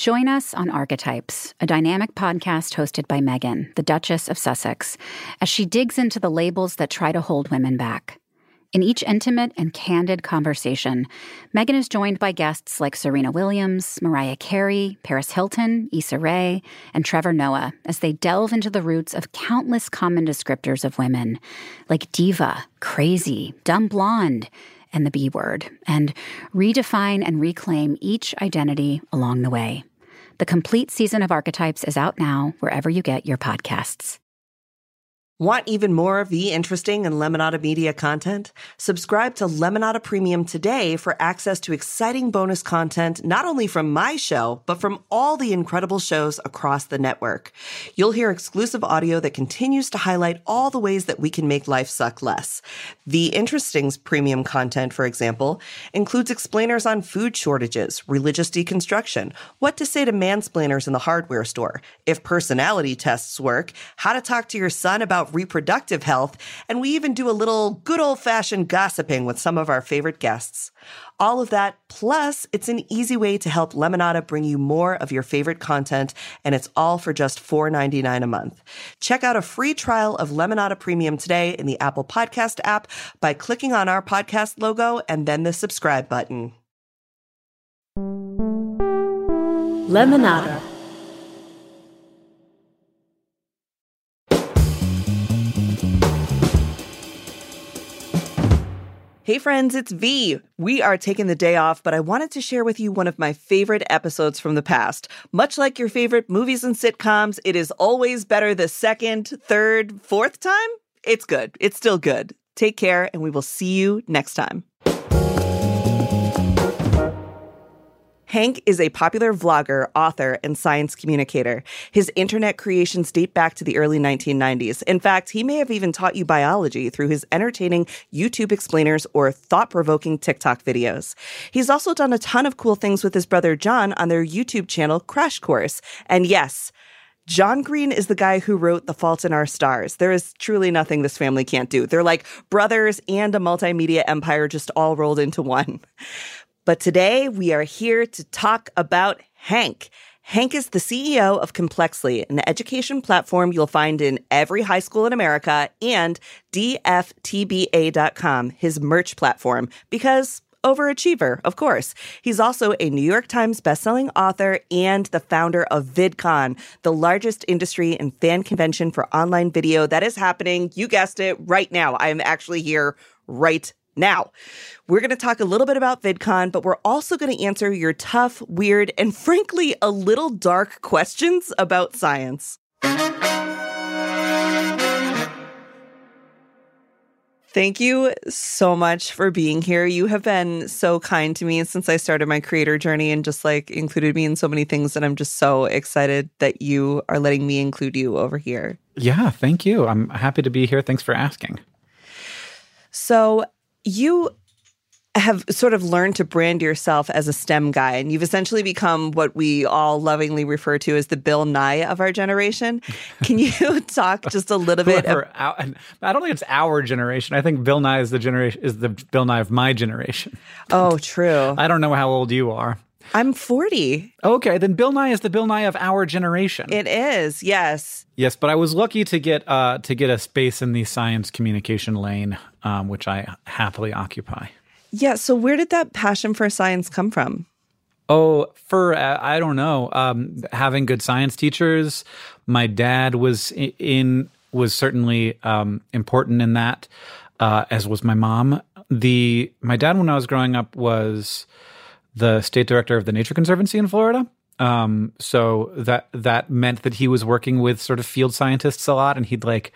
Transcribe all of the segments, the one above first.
Join us on Archetypes, a dynamic podcast hosted by Meghan, the Duchess of Sussex, as she digs into the labels that try to hold women back. In each intimate and candid conversation, Meghan is joined by guests like Serena Williams, Mariah Carey, Paris Hilton, Issa Rae, and Trevor Noah as they delve into the roots of countless common descriptors of women, like diva, crazy, dumb blonde, and the B word, and redefine and reclaim each identity along the way. The complete season of Archetypes is out now wherever you get your podcasts. Want even more of the interesting and Lemonada Media content? Subscribe to Lemonada Premium today for access to exciting bonus content not only from my show, but from all the incredible shows across the network. You'll hear exclusive audio that continues to highlight all the ways that we can make life suck less. The Interesting's premium content, for example, includes explainers on food shortages, religious deconstruction, what to say to mansplainers in the hardware store, if personality tests work, how to talk to your son about reproductive health, and we even do a little good old fashioned gossiping with some of our favorite guests. All of that, plus it's an easy way to help Lemonada bring you more of your favorite content, and it's all for just $4.99 a month. Check out a free trial of Lemonada Premium today in the Apple Podcast app by clicking on our podcast logo and then the subscribe button. Lemonada. Hey friends, it's V. We are taking the day off, but I wanted to share with you one of my favorite episodes from the past. Much like your favorite movies and sitcoms, it is always better the second, third, fourth time. It's good. It's still good. Take care, and we will see you next time. Hank is a popular vlogger, author, and science communicator. His internet creations date back to the early 1990s. In fact, he may have even taught you biology through his entertaining YouTube explainers or thought provoking TikTok videos. He's also done a ton of cool things with his brother John on their YouTube channel, Crash Course. And yes, John Green is the guy who wrote The Fault in Our Stars. There is truly nothing this family can't do. They're like brothers and a multimedia empire just all rolled into one. But today we are here to talk about Hank. Hank is the CEO of Complexly, an education platform you'll find in every high school in America, and DFTBA.com, his merch platform, because overachiever, of course. He's also a New York Times bestselling author and the founder of VidCon, the largest industry and fan convention for online video that is happening, you guessed it, right now. I am actually here right now, we're going to talk a little bit about VidCon, but we're also going to answer your tough, weird, and frankly, a little dark questions about science. Thank you so much for being here. You have been so kind to me since I started my creator journey and just like included me in so many things. And I'm just so excited that you are letting me include you over here. Yeah, thank you. I'm happy to be here. Thanks for asking. So, you have sort of learned to brand yourself as a STEM guy, and you've essentially become what we all lovingly refer to as the Bill Nye of our generation. Can you talk just a little bit? Our, I don't think it's our generation. I think Bill Nye is the generation is the Bill Nye of my generation. Oh, true. I don't know how old you are. I'm 40. Okay, then Bill Nye is the Bill Nye of our generation. It is, yes. Yes, but I was lucky to get uh, to get a space in the science communication lane, um, which I happily occupy. Yeah. So where did that passion for science come from? Oh, for uh, I don't know, um, having good science teachers. My dad was in was certainly um, important in that, uh, as was my mom. The my dad when I was growing up was the state director of the Nature Conservancy in Florida. Um, so that that meant that he was working with sort of field scientists a lot, and he'd like,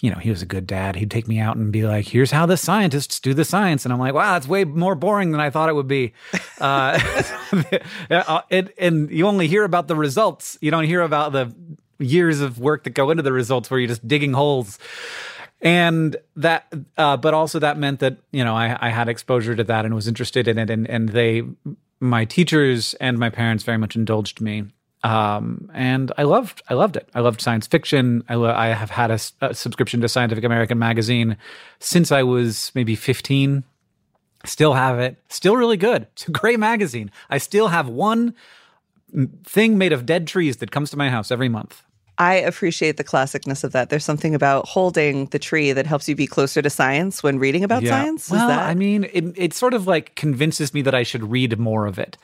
you know, he was a good dad. He'd take me out and be like, "Here's how the scientists do the science," and I'm like, "Wow, that's way more boring than I thought it would be." Uh, and, and you only hear about the results. You don't hear about the years of work that go into the results, where you're just digging holes and that uh, but also that meant that you know I, I had exposure to that and was interested in it and and they my teachers and my parents very much indulged me um, and I loved I loved it. I loved science fiction. I, lo- I have had a, a, subscription to Scientific American magazine since I was maybe 15. Still have it. Still really good. It's a great magazine. I still have one thing made of dead trees that comes to my house every month. I appreciate the classicness of that. There's something about holding the tree that helps you be closer to science when reading about yeah. science. Well, that... I mean, it, it sort of like convinces me that I should read more of it.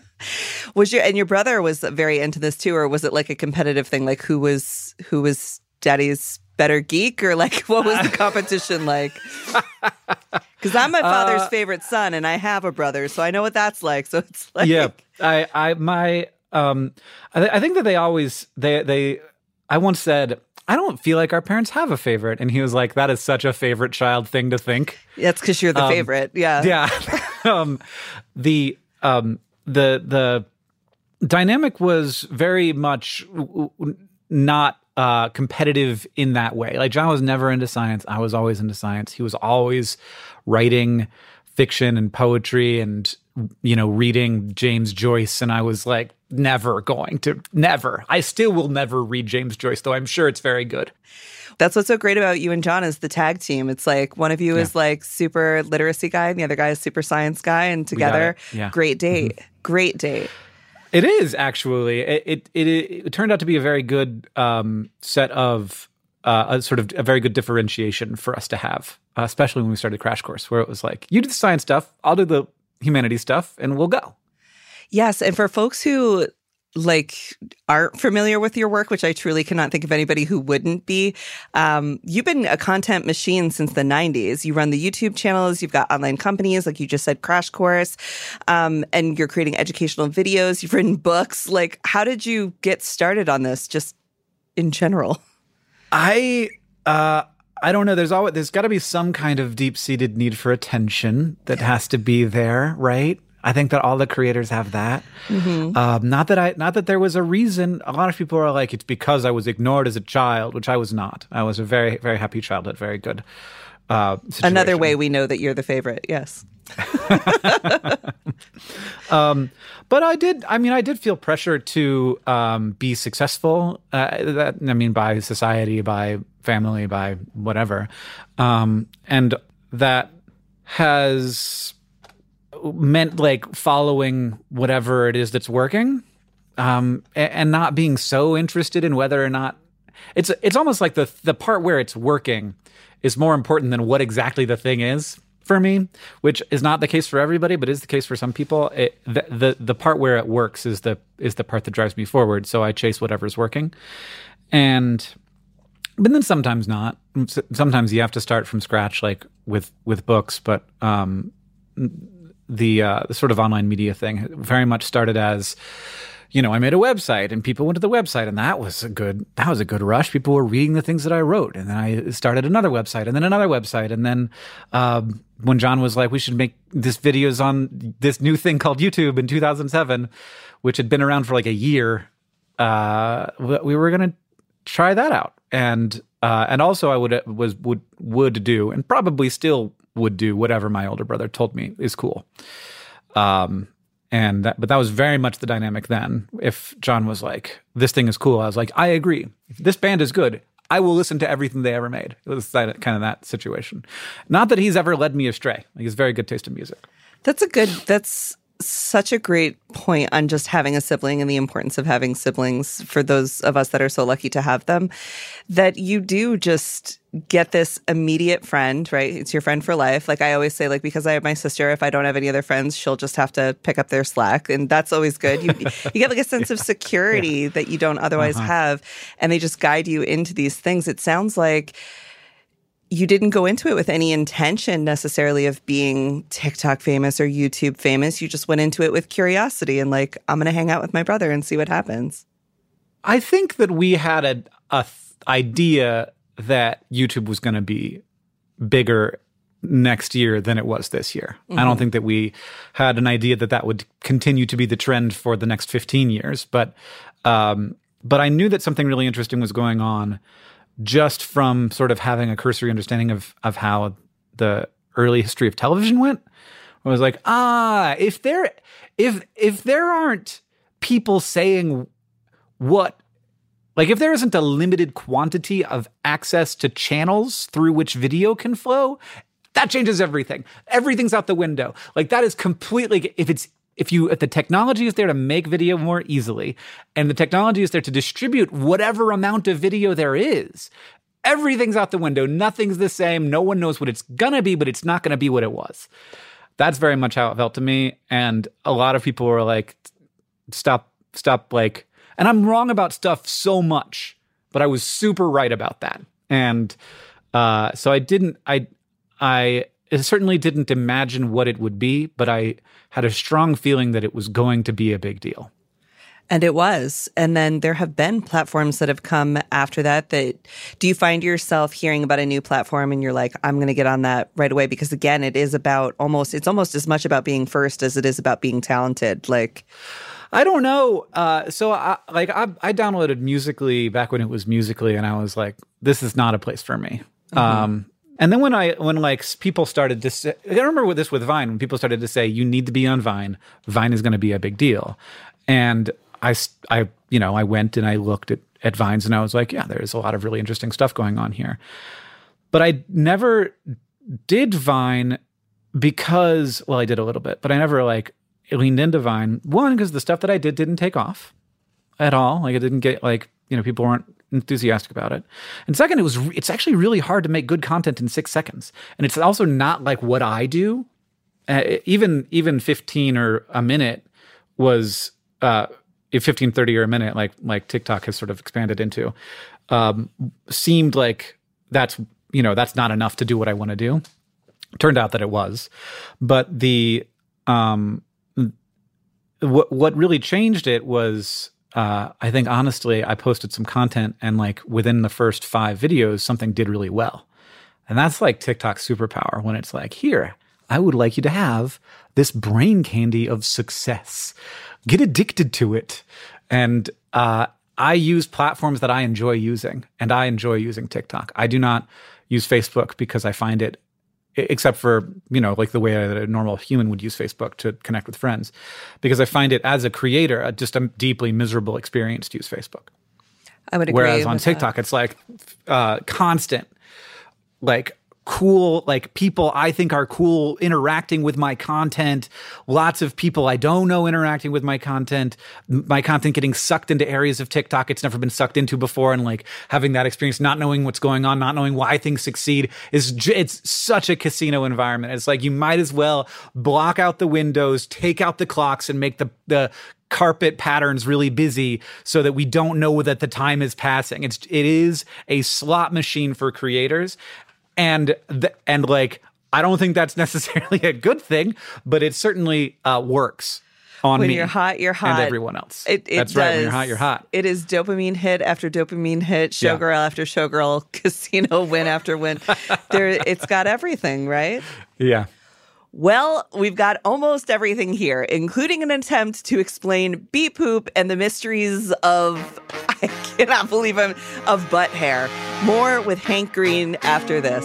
was your and your brother was very into this too, or was it like a competitive thing? Like who was who was daddy's better geek, or like what was the competition like? Because I'm my father's uh, favorite son, and I have a brother, so I know what that's like. So it's like, yeah, I, I, my um, I, th- I think that they always they they. I once said I don't feel like our parents have a favorite. And he was like, that is such a favorite child thing to think. That's because you're the um, favorite. Yeah. Yeah. um, the, um, the, the dynamic was very much not, uh, competitive in that way. Like John was never into science. I was always into science. He was always writing fiction and poetry and, you know, reading James Joyce. And I was like, never going to, never. I still will never read James Joyce, though I'm sure it's very good. That's what's so great about you and John is the tag team. It's like one of you yeah. is like super literacy guy and the other guy is super science guy, and together, yeah. great date, mm-hmm. great date. It is actually. It it, it it, turned out to be a very good um, set of uh, a sort of a very good differentiation for us to have, uh, especially when we started Crash Course, where it was like, you do the science stuff, I'll do the humanities stuff, and we'll go. Yes, and for folks who like aren't familiar with your work, which I truly cannot think of anybody who wouldn't be. Um, you've been a content machine since the 90s. You run the YouTube channels, you've got online companies, like you just said, Crash Course, um, and you're creating educational videos, you've written books. Like, how did you get started on this just in general? I, uh, I don't know. There's always there's got to be some kind of deep seated need for attention that has to be there, right? I think that all the creators have that. Mm-hmm. Um, not that I, not that there was a reason. A lot of people are like, it's because I was ignored as a child, which I was not. I was a very, very happy childhood, very good. Uh, Another way we know that you're the favorite. Yes. um, but I did. I mean, I did feel pressure to um, be successful. Uh, that I mean, by society, by family, by whatever, um, and that has meant like following whatever it is that's working um, and, and not being so interested in whether or not it's it's almost like the the part where it's working is more important than what exactly the thing is for me, which is not the case for everybody, but is the case for some people. It, the, the the part where it works is the is the part that drives me forward. So I chase whatever's working, and but then sometimes not. Sometimes you have to start from scratch, like with with books. But um, the uh, the sort of online media thing very much started as you know, I made a website and people went to the website and that was a good that was a good rush. People were reading the things that I wrote, and then I started another website and then another website, and then um, when John was like, "We should make this videos on this new thing called YouTube" in 2007, which had been around for like a year, uh, we were gonna try that out, and uh, and also I would was would would do and probably still would do whatever my older brother told me is cool. Um, and that, but that was very much the dynamic then. If John was like, "This thing is cool," I was like, "I agree. This band is good. I will listen to everything they ever made." It was that, kind of that situation. Not that he's ever led me astray. Like, he's very good taste in music. That's a good. That's such a great point on just having a sibling and the importance of having siblings for those of us that are so lucky to have them. That you do just get this immediate friend, right? It's your friend for life. Like I always say, like because I have my sister, if I don't have any other friends, she'll just have to pick up their slack, and that's always good. You you get like a sense of security yeah. that you don't otherwise uh-huh. have, and they just guide you into these things. It sounds like you didn't go into it with any intention necessarily of being TikTok famous or YouTube famous. You just went into it with curiosity and like, I'm going to hang out with my brother and see what happens. I think that we had a, a th- idea that YouTube was going to be bigger next year than it was this year. Mm-hmm. I don't mm-hmm. think that we had an idea that that would continue to be the trend for the next 15 years, but um, but I knew that something really interesting was going on just from sort of having a cursory understanding of of how the early history of television went. I was like, ah, if there if if there aren't people saying what like if there isn't a limited quantity of access to channels through which video can flow, that changes everything. Everything's out the window. Like that is completely if it's if you if the technology is there to make video more easily and the technology is there to distribute whatever amount of video there is everything's out the window. Nothing's the same. No one knows what it's gonna be but it's not gonna be what it was. That's very much how it felt to me. And a lot of people were like stop stop like and i'm wrong about stuff so much but i was super right about that. And uh, so i didn't i i certainly didn't imagine what it would be but i had a strong feeling that it was going to be a big deal and it was. And then there have been platforms that have come after that that do you find yourself hearing about a new platform and you're like, I'm going to get on that right away? Because again, it is about almost, it's almost as much about being first as it is about being talented. Like, I don't know. Uh, so I like I, I downloaded Musical.ly back when it was Musical.ly, and I was like, this is not a place for me. Mm-hmm. Um, and then when I when like people started to say, I remember with this with Vine when people started to say you need to be on Vine, Vine is going to be a big deal, and I, I, you know, I went and I looked at, at Vines and I was like, yeah, there's a lot of really interesting stuff going on here. But I never did Vine because, well, I did a little bit, but I never like leaned into Vine. One, because the stuff that I did didn't take off at all. Like it didn't get like, you know, people weren't enthusiastic about it. And second, it was, it's actually really hard to make good content in six seconds. And it's also not like what I do. Uh, even, even 15 or a minute was, uh, 15 30 or a minute like like tiktok has sort of expanded into um, seemed like that's you know that's not enough to do what i want to do turned out that it was but the um what what really changed it was uh, I think honestly, I posted some content and like within the first five videos, something did really well. And that's like TikTok's superpower when it's like, here, I would like you to have this brain candy of success get addicted to it. And uh, I use platforms that I enjoy using, and I enjoy using TikTok. I do not use Facebook because I find it, except for you know like the way that a normal human would use Facebook to connect with friends, because I find it as a creator just a deeply miserable experience to use Facebook. I would agree. Whereas on TikTok, that. it's like uh, constant, like cool like people I think are cool interacting with my content. Lots of people I don't know interacting with my content. My content getting sucked into areas of TikTok it's never been sucked into before, and like having that experience, not knowing what's going on, not knowing why things succeed is it's such a casino environment. It's like you might as well block out the windows, take out the clocks, and make the the carpet patterns really busy so that we don't know that the time is passing. It's it is a slot machine for creators and the, and like I don't think that's necessarily a good thing, but it certainly uh, works on when me. you're hot, you're hot. And everyone else. It, it that's does. right. When you're hot, you're hot. It is dopamine hit after dopamine hit, showgirl Yeah. after showgirl, casino win after win. there, it's got everything, right? Yeah. Well, we've got almost everything here, including an attempt to explain beet poop and the mysteries of I cannot believe I'm of butt hair. More with Hank Green after this.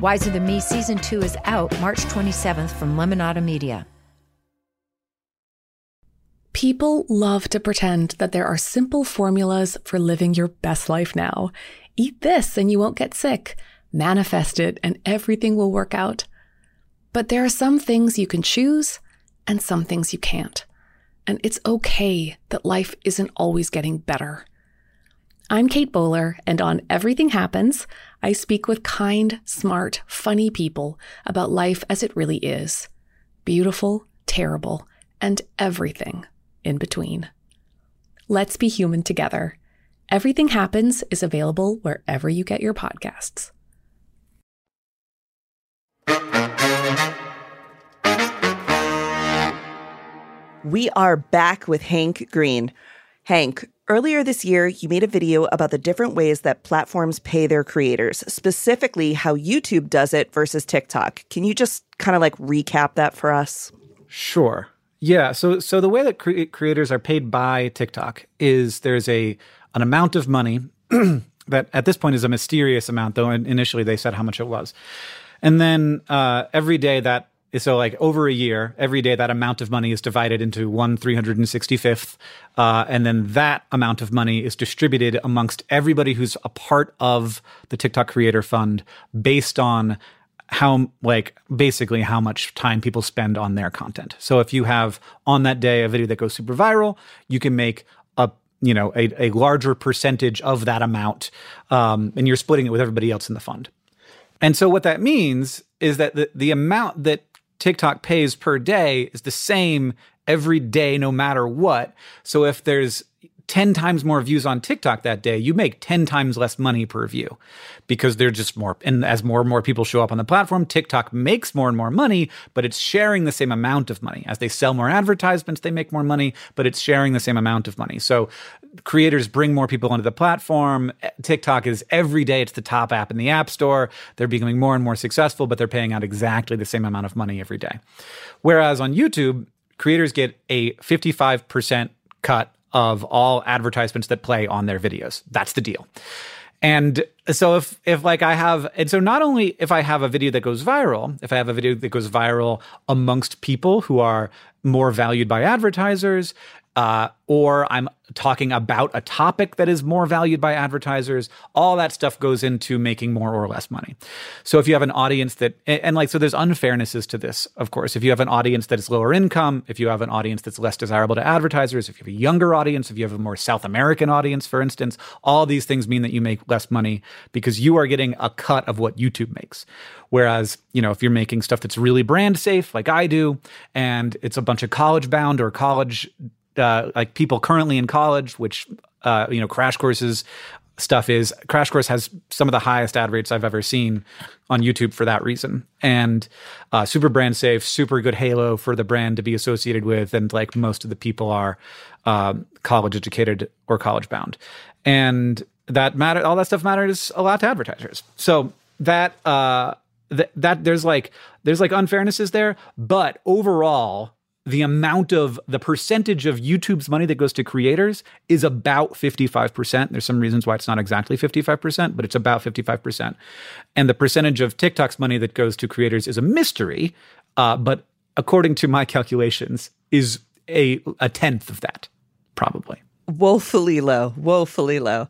Wiser Than Me Season 2 is out March 27th from Lemonada Media. People love to pretend that there are simple formulas for living your best life now. Eat this and you won't get sick. Manifest it and everything will work out. But there are some things you can choose and some things you can't. And it's okay that life isn't always getting better. I'm Kate Bowler, and on Everything Happens, I speak with kind, smart, funny people about life as it really is beautiful, terrible, and everything in between. Let's be human together. Everything Happens is available wherever you get your podcasts. We are back with Hank Green. Hank, Earlier this year, you made a video about the different ways that platforms pay their creators, specifically how YouTube does it versus TikTok. Can you just kind of like recap that for us? Sure. Yeah. So so the way that cre- creators are paid by TikTok is there's a an amount of money that at this point is a mysterious amount, though initially they said how much it was, and then uh, every day that so like over a year every day that amount of money is divided into one 365th uh, and then that amount of money is distributed amongst everybody who's a part of the tiktok creator fund based on how like basically how much time people spend on their content. So if you have on that day a video that goes super viral you can make a you know a, a larger percentage of that amount um, and you're splitting it with everybody else in the fund. And so what that means is that the, the amount that TikTok pays per day is the same every day, no matter what. So if there's 10 times more views on TikTok that day, you make 10 times less money per view because they're just more. And as more and more people show up on the platform, TikTok makes more and more money, but it's sharing the same amount of money. As they sell more advertisements, they make more money, but it's sharing the same amount of money. So creators bring more people onto the platform. TikTok is every day, it's the top app in the App Store. They're becoming more and more successful, but they're paying out exactly the same amount of money every day. Whereas on YouTube, creators get a 55% cut of all advertisements that play on their videos. That's the deal. And so if if like I have and so not only if I have a video that goes viral, if I have a video that goes viral amongst people who are more valued by advertisers, uh, or I'm talking about a topic that is more valued by advertisers. All that stuff goes into making more or less money. So if you have an audience that, and like, so there's unfairnesses to this, of course. If you have an audience that is lower income, if you have an audience that's less desirable to advertisers, if you have a younger audience, if you have a more South American audience, for instance, all these things mean that you make less money because you are getting a cut of what YouTube makes. Whereas, you know, if you're making stuff that's really brand safe, like I do, and it's a bunch of college bound or college uh, like people currently in college, which uh, you know Crash Courses stuff is. Crash Course has some of the highest ad rates I've ever seen on YouTube for that reason, and uh, super brand safe, super good halo for the brand to be associated with, and like most of the people are um, college educated or college bound, and that matter. All that stuff matters a lot to advertisers. So that uh, that that there's like there's like unfairnesses there, but overall the amount of the percentage of YouTube's money that goes to creators is about 55%. There's some reasons why it's not exactly 55%, but it's about 55%. And the percentage of TikTok's money that goes to creators is a mystery, uh, but according to my calculations, is a, a tenth of that, probably woefully low, woefully low.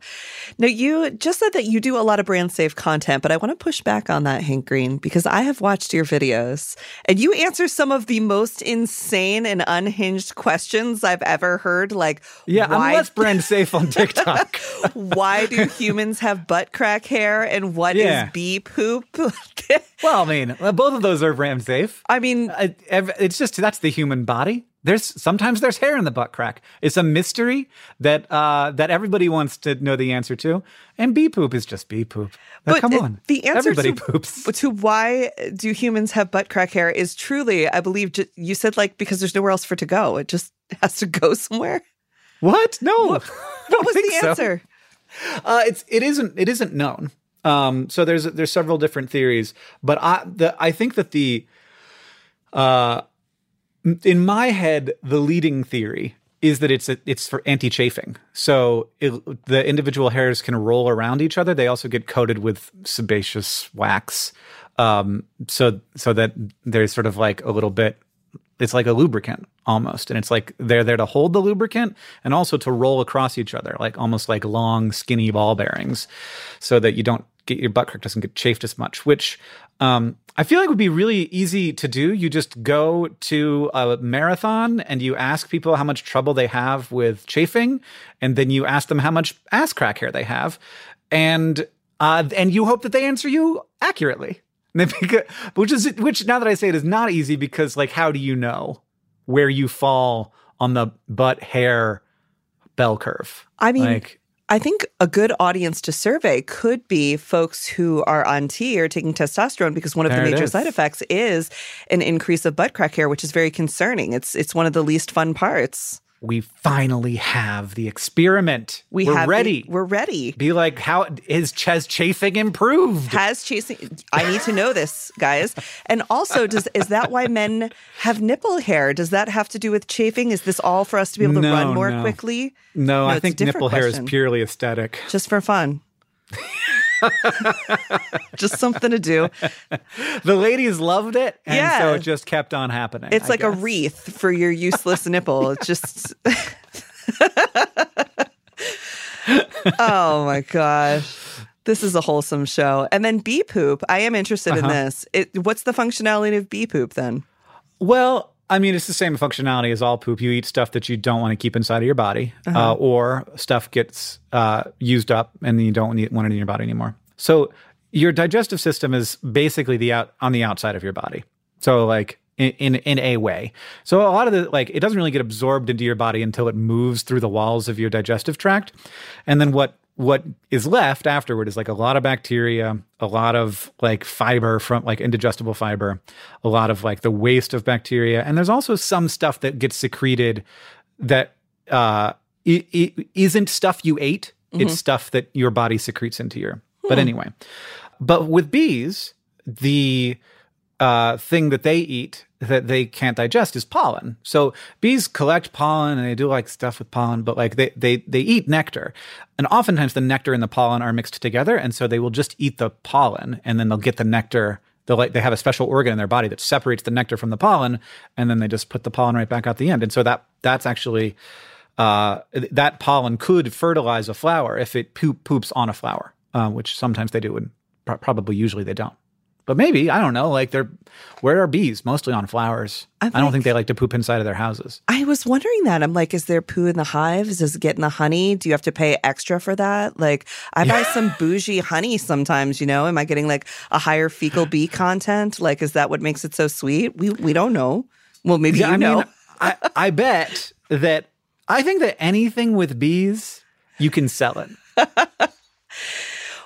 Now, you just said that you do a lot of brand safe content, but I want to push back on that, Hank Green, because I have watched your videos and you answer some of the most insane and unhinged questions I've ever heard. Like, yeah, why- I'm less brand safe on TikTok. why do humans have butt crack hair and what yeah. is bee poop? well, I mean, uh, both of those are brand safe. I mean, it's just that's the human body there's sometimes there's hair in the butt crack. It's a mystery that uh, that everybody wants to know the answer to. And bee poop is just bee poop. Now, but come on, the answer everybody to, poops. To why do humans have butt crack hair is truly, I believe, you said like because there's nowhere else for it to go. It just has to go somewhere. What? No. What, what was the answer? So. Uh, it's it isn't it isn't known. Um, so there's there's several different theories, but I the I think that the uh in my head, the leading theory is that it's a, it's for anti-chafing. So it, the individual hairs can roll around each other. They also get coated with sebaceous wax, um, so so that there's sort of like a little bit. It's like a lubricant almost, and it's like they're there to hold the lubricant and also to roll across each other, like almost like long, skinny ball bearings, so that you don't get your butt crack doesn't get chafed as much. Which um, I feel like would be really easy to do. You just go to a marathon and you ask people how much trouble they have with chafing, and then you ask them how much ass crack hair they have, and uh, and you hope that they answer you accurately. which is which now that I say it is not easy because like how do you know where you fall on the butt hair bell curve? I mean, like, I think a good audience to survey could be folks who are on T or taking testosterone because one of there the major side effects is an increase of butt crack hair, which is very concerning. It's it's one of the least fun parts. We finally have the experiment. We We're have the- ready. we're ready. Be like, how is Ches chafing improved? Has chasing I need to know this, guys. And also, does is that why men have nipple hair? Does that have to do with chafing? Is this all for us to be able to No, run more no. quickly? no, I think nipple hair is purely aesthetic. Just for fun. just something to do. The ladies loved it, and Yeah. so it just kept on happening. It's I like a wreath for your useless nipple. It's just Oh my gosh. This is a wholesome show. And then bee poop. I am interested in Uh-huh. this. It, what's the functionality of bee poop then? Well, I mean, it's the same functionality as all poop. You eat stuff that you don't want to keep inside of your body, Uh-huh. uh, or stuff gets uh, used up and you don't need, want it in your body anymore. So your digestive system is basically the out on the outside of your body. So like in, in in a way. So a lot of the like it doesn't really get absorbed into your body until it moves through the walls of your digestive tract, and then what what is left afterward is like a lot of bacteria, a lot of like fiber from like indigestible fiber, a lot of like the waste of bacteria, and there's also some stuff that gets secreted that uh, i- i- isn't stuff you ate. It's stuff that your body secretes into your. But anyway, but with bees, the uh, thing that they eat that they can't digest is pollen. So bees collect pollen and they do like stuff with pollen, but like they they they eat nectar, and oftentimes the nectar and the pollen are mixed together, and so they will just eat the pollen and then they'll get the nectar. They'll like they have a special organ in their body that separates the nectar from the pollen, and then they just put the pollen right back out the end. And so that that's actually uh, that pollen could fertilize a flower if it poop, poops on a flower, uh, which sometimes they do, and pro- probably usually they don't. But maybe I don't know. Like they're where are bees? Mostly on flowers. I I don't think- think they like to poop inside of their houses. I was wondering that. I'm like, is there poo in the hives? Is it get in the honey? Do you have to pay extra for that? Like, I buy some bougie honey sometimes, you know? Am I getting like a higher fecal bee content? Like, is that what makes it so sweet? We we don't know. Well, maybe you I know. mean, I, I bet that I think that anything with bees, you can sell it.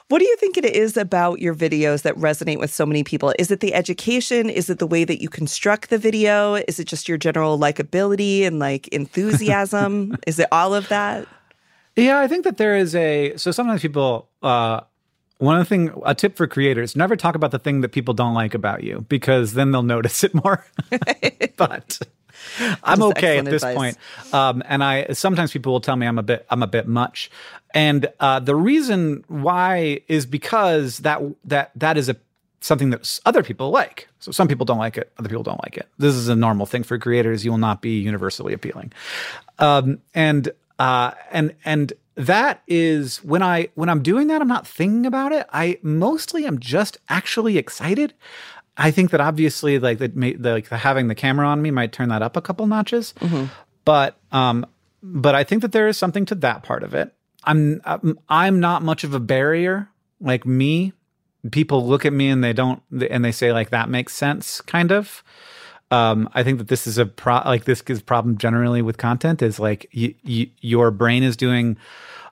What do you think it is about your videos that resonate with so many people? Is it the education? Is it the way that you construct the video? Is it just your general likability and like enthusiasm? is it all of that? Yeah, I think that there is a so sometimes people uh one of the thing a tip for creators, never talk about the thing that people don't like about you because then they'll notice it more. but I'm okay at this point. Um and I sometimes people will tell me I'm a bit I'm a bit much. And uh the reason why is because that that that is a something that other people like. So some people don't like it, other people don't like it. This is a normal thing for creators. You will not be universally appealing. Um, and uh, and and that is when I when I'm doing that, I'm not thinking about it. I mostly am just actually excited. I think that obviously, like that, like the, having the camera on me might turn that up a couple notches, but um, but I think that there is something to that part of it. I'm I'm, not much of a barrier. Like me, people look at me and they don't and they say like that makes sense, kind of um, I think that this is a pro like this is problem generally with content is like you, you, your brain is doing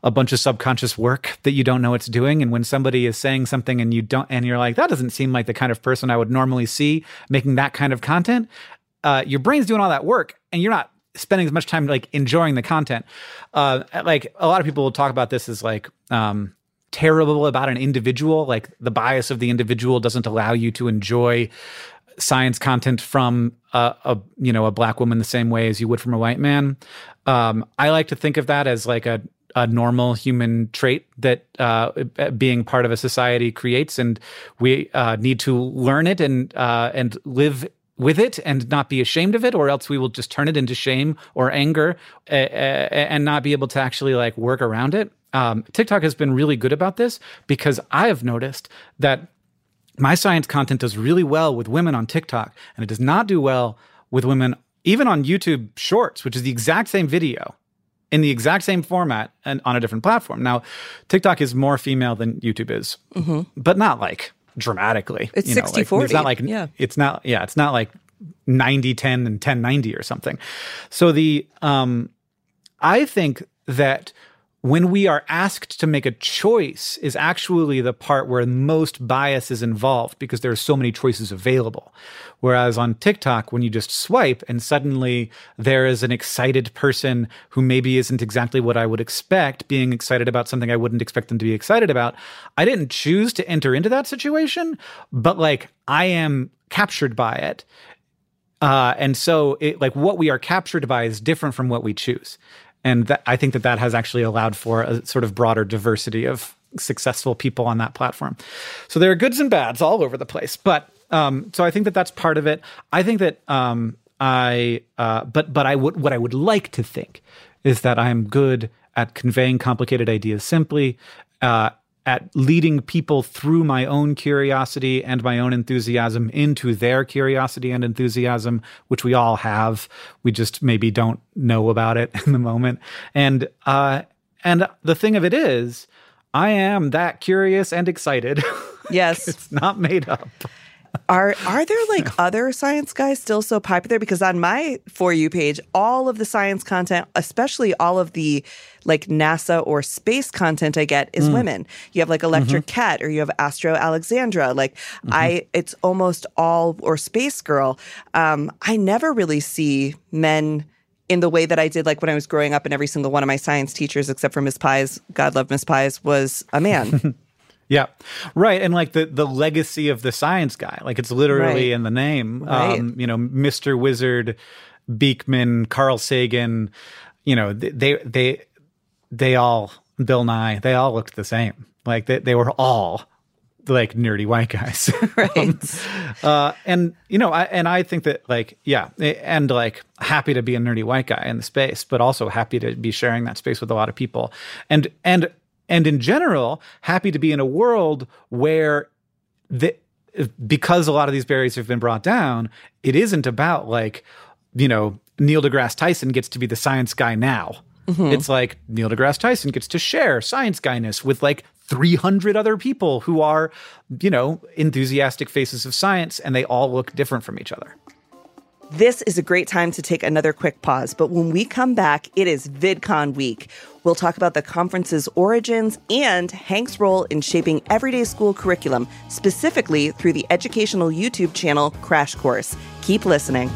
a bunch of subconscious work that you don't know it's doing. And when somebody is saying something and you don't and you're like that doesn't seem like the kind of person I would normally see making that kind of content uh, your brain's doing all that work and you're not spending as much time like enjoying the content. Uh, like a lot of people will talk about this as like um, terrible about an individual. Like the bias of the individual doesn't allow you to enjoy science content from a, a you know a black woman the same way as you would from a white man. Um, I like to think of that as like a a normal human trait that uh, being part of a society creates, and we uh, need to learn it and uh, and live with it and not be ashamed of it, or else we will just turn it into shame or anger and not be able to actually like work around it. Um, TikTok has been really good about this because I have noticed that my science content does really well with women on TikTok, and it does not do well with women even on YouTube Shorts, which is the exact same video in the exact same format and on a different platform. Now, TikTok is more female than YouTube is, but not like dramatically. Mm-hmm. It's you know, like, 60-40, It's not like yeah. it's not yeah, it's not like 90 10 and 10 90 or something. So the um I think that when we are asked to make a choice is actually the part where most bias is involved because there are so many choices available. Whereas on TikTok, when you just swipe and suddenly there is an excited person who maybe isn't exactly what I would expect, being excited about something I wouldn't expect them to be excited about, I didn't choose to enter into that situation, but like I am captured by it. Uh, and so, it, like, what we are captured by is different from what we choose and I think that that has actually allowed for a sort of broader diversity of successful people on that platform. So there are goods and bads all over the place, but um, so I think that that's part of it. I think that um, I, uh, but but I would what I would like to think is that I am good at conveying complicated ideas simply, uh, at leading people through my own curiosity and my own enthusiasm into their curiosity and enthusiasm, which we all have. We just maybe don't know about it in the moment. And uh, and the thing of it is, I am that curious and excited. Yes, it's not made up. Are are there like other science guys still so popular? Because on my for you page, all of the science content, especially all of the like NASA or space content I get is mm. women. You have like Electric mm-hmm. Cat or you have Astro Alexandra. Like mm-hmm. I it's almost all or Space Girl. Um, I never really see men in the way that I did like when I was growing up and every single one of my science teachers except for Miss Pies, God love Miss Pies, was a man. Yeah, right. And like the the legacy of the science guy, like it's literally right. in the name. Right. Um, you know, Mister Wizard, Beakman, Carl Sagan. You know, they they they all Bill Nye. They all looked the same. Like they they were all like nerdy white guys, right? um, uh, and you know, I and I think that like yeah, and like happy to be a nerdy white guy in the space, but also happy to be sharing that space with a lot of people, and and and in general, happy to be in a world where the because a lot of these barriers have been brought down, it isn't about like, you know, Neil deGrasse Tyson gets to be the science guy now. Mm-hmm. It's like Neil deGrasse Tyson gets to share science guyness with like 300 other people who are, you know, enthusiastic faces of science and they all look different from each other. This is a great time to take another quick pause, but when we come back, it is VidCon week. We'll talk about the conference's origins and Hank's role in shaping everyday school curriculum, specifically through the educational YouTube channel Crash Course. Keep listening.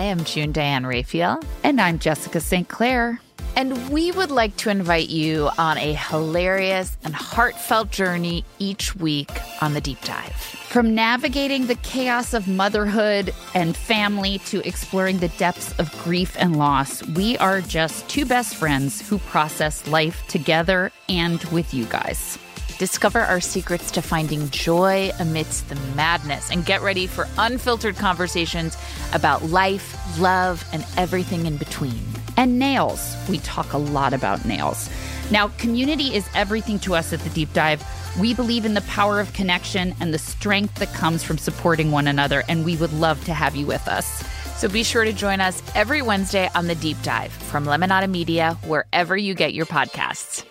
Hi, I'm June Diane Raphael. And I'm Jessica St. Clair. And we would like to invite you on a hilarious and heartfelt journey each week on the deep dive. From navigating the chaos of motherhood and family to exploring the depths of grief and loss, we are just two best friends who process life together and with you guys. Discover our secrets to finding joy amidst the madness and get ready for unfiltered conversations about life, love, and everything in between. And nails. We talk a lot about nails. Now, community is everything to us at the Deep Dive. We believe in the power of connection and the strength that comes from supporting one another, and we would love to have you with us. So be sure to join us every Wednesday on the Deep Dive from Lemonada Media, wherever you get your podcasts.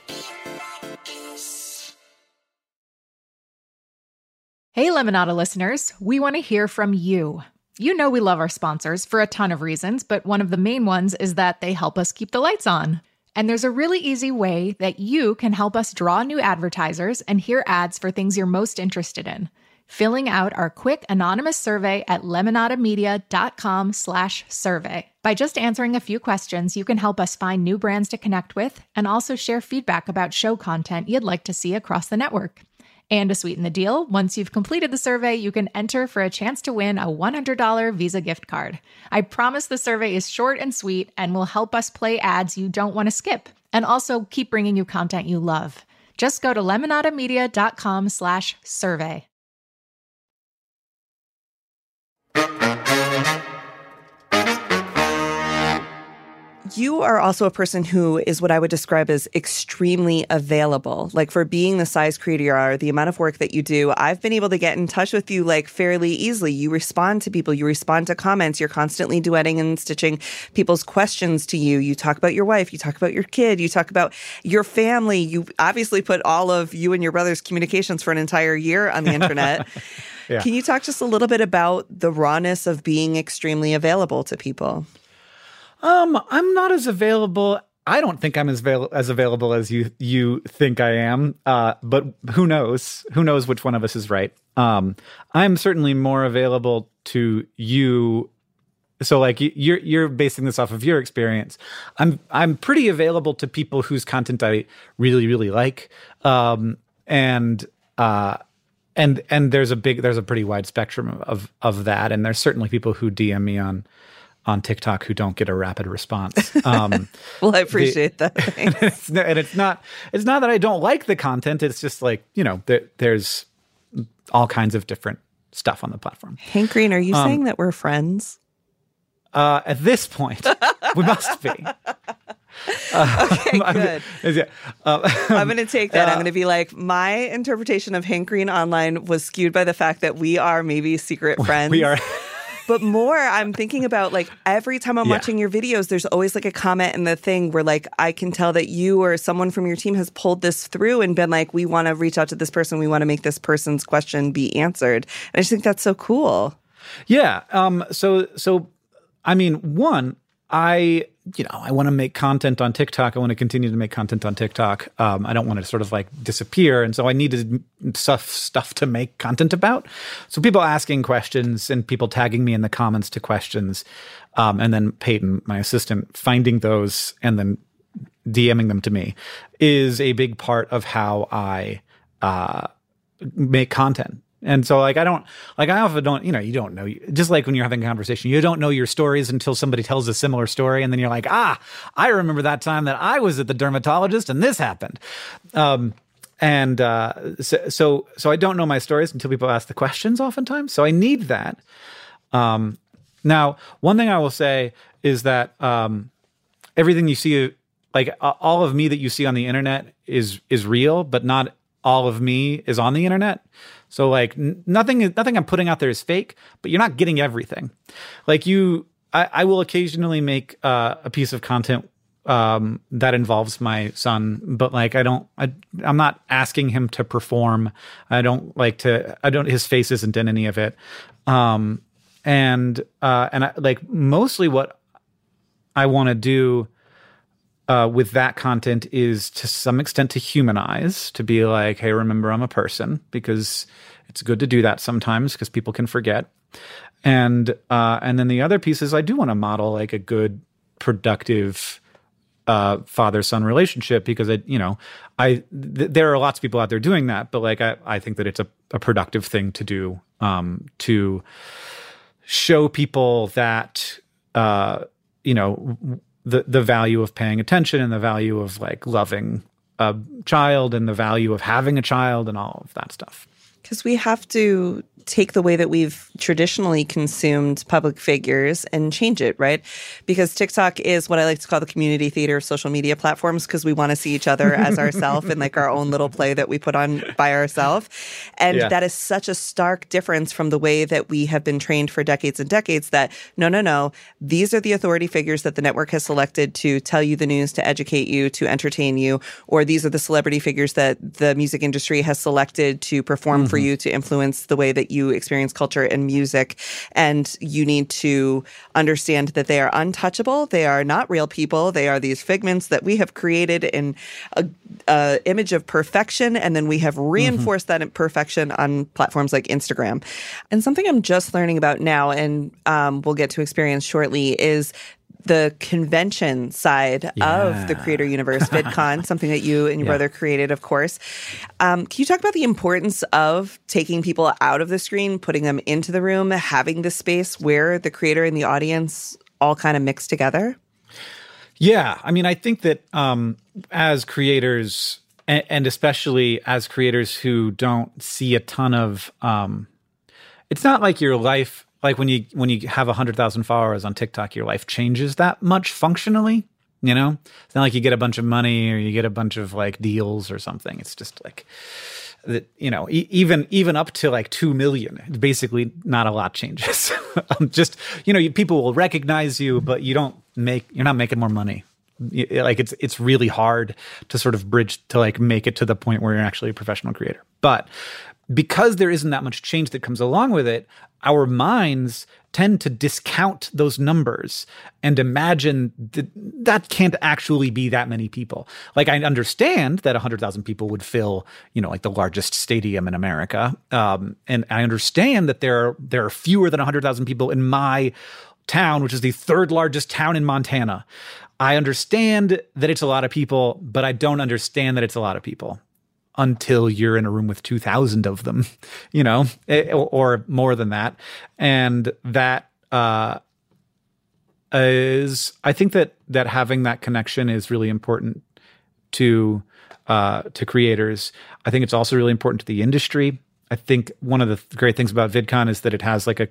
Hey, Lemonada listeners, we want to hear from you. You know, we love our sponsors for a ton of reasons, but one of the main ones is that they help us keep the lights on. And there's a really easy way that you can help us draw new advertisers and hear ads for things you're most interested in. Filling out our quick anonymous survey at lemonadamedia.com slash survey. By just answering a few questions, you can help us find new brands to connect with and also share feedback about show content you'd like to see across the network. And to sweeten the deal, once you've completed the survey, you can enter for a chance to win a $100 Visa gift card. I promise the survey is short and sweet and will help us play ads you don't want to skip and also keep bringing you content you love. Just go to lemonadamedia.com slash survey. You are also a person who is what I would describe as extremely available. Like for being the size creator you are, the amount of work that you do, I've been able to get in touch with you like fairly easily. You respond to people, you respond to comments, you're constantly duetting and stitching people's questions to you. You talk about your wife, you talk about your kid, you talk about your family. You obviously put all of you and your brother's communications for an entire year on the internet. yeah. Can you talk just a little bit about the rawness of being extremely available to people? Um, I'm not as available. I don't think I'm as avail- as available as you you think I am. Uh, but who knows? Who knows which one of us is right? Um, I'm certainly more available to you. So like you're you're basing this off of your experience. I'm I'm pretty available to people whose content I really really like. Um, and uh, and and there's a big there's a pretty wide spectrum of of that. And there's certainly people who DM me on on TikTok who don't get a rapid response. Um, well, I appreciate the, that, and it's, and it's, not it's not that I don't like the content. It's just like you know there, there's all kinds of different stuff on the platform. Hank Green, are you um, saying that we're friends? Uh, at this point, we must be. Uh, okay, good. I'm, yeah, uh, I'm going to take that. I'm going to be like, my interpretation of Hank Green online was skewed by the fact that we are maybe secret friends. We are. But more, I'm thinking about like every time I'm yeah. watching your videos, there's always like a comment in the thing where like I can tell that you or someone from your team has pulled this through and been like, we want to reach out to this person. We want to make this person's question be answered. And I just think that's so cool. Yeah. Um, so, so, I mean, one, I, you know, I want to make content on TikTok. I want to continue to make content on TikTok. Um, I don't want to sort of like disappear, and so I needed stuff stuff to make content about. So people asking questions and people tagging me in the comments to questions, um, and then Peyton, my assistant, finding those and then DMing them to me is a big part of how I uh, make content. And so like I don't like I often don't you know you don't know just like when you're having a conversation you don't know your stories until somebody tells a similar story and then you're like ah I remember that time that I was at the dermatologist and this happened. Um, and uh, so, so so I don't know my stories until people ask the questions oftentimes. So I need that. Um, now, one thing I will say is that um, everything you see, like all of me that you see on the internet, is is real, but not all of me is on the internet. So like n- nothing nothing I'm putting out there is fake, but you're not getting everything. Like you, I, I will occasionally make uh, a piece of content um, that involves my son, but like I don't, I, I'm not asking him to perform. I don't like to. I don't. His face isn't in any of it. Um, and uh, and I, like mostly what I want to do. Uh, with that content is to some extent to humanize, to be like, hey, remember I'm a person, because it's good to do that sometimes because people can forget. And uh, and then the other piece is I do want to model like a good, productive uh, father son relationship because I, you know, I th- there are lots of people out there doing that, but like I, I think that it's a, a productive thing to do um, to show people that uh, you know the the value of paying attention and the value of like loving a child and the value of having a child and all of that stuff. Because we have to take the way that we've traditionally consumed public figures and change it, right? Because TikTok is what I like to call the community theater of social media platforms because we want to see each other as ourselves and like our own little play that we put on by ourselves. And yeah. that is such a stark difference from the way that we have been trained for decades and decades that no, no, no, these are the authority figures that the network has selected to tell you the news, to educate you, to entertain you, or these are the celebrity figures that the music industry has selected to perform mm-hmm. for you to influence the way that you you experience culture and music. And you need to understand that they are untouchable. They are not real people. They are these figments that we have created in a, a image of perfection. And then we have reinforced mm-hmm. that perfection on platforms like Instagram. And something I'm just learning about now, and um, we'll get to experience shortly, is the convention side yeah. of the Creator Universe, VidCon, something that you and your yeah. brother created, of course. Um, can you talk about the importance of taking people out of the screen, putting them into the room, having the space where the creator and the audience all kind of mix together? Yeah, I mean, I think that um, as creators, and, and, especially as creators who don't see a ton of, um, it's not like your life like when you when you have 100,000 followers on TikTok your life changes that much functionally You know, it's not like you get a bunch of money or you get a bunch of like deals or something. It's just like that. You know, e- even even up to like two million, basically not a lot changes. Um, just you know, people will recognize you, but you don't make you're not making more money. Like it's it's really hard to sort of bridge to like make it to the point where you're actually a professional creator. But because there isn't that much change that comes along with it, our minds tend to discount those numbers and imagine that that can't actually be that many people. Like I understand that 100,000 people would fill, you know, like the largest stadium in America. Um, and I understand that there are, there are fewer than 100,000 people in my town, which is the third largest town in Montana. I understand that it's a lot of people, but I don't understand that it's a lot of people until you're in a room with 2000 of them you know eh, or, or more than that. And that uh is i think that that having that connection is really important to uh to creators. I think it's also really important to the industry. I think one of the great things about vidcon is that it has like a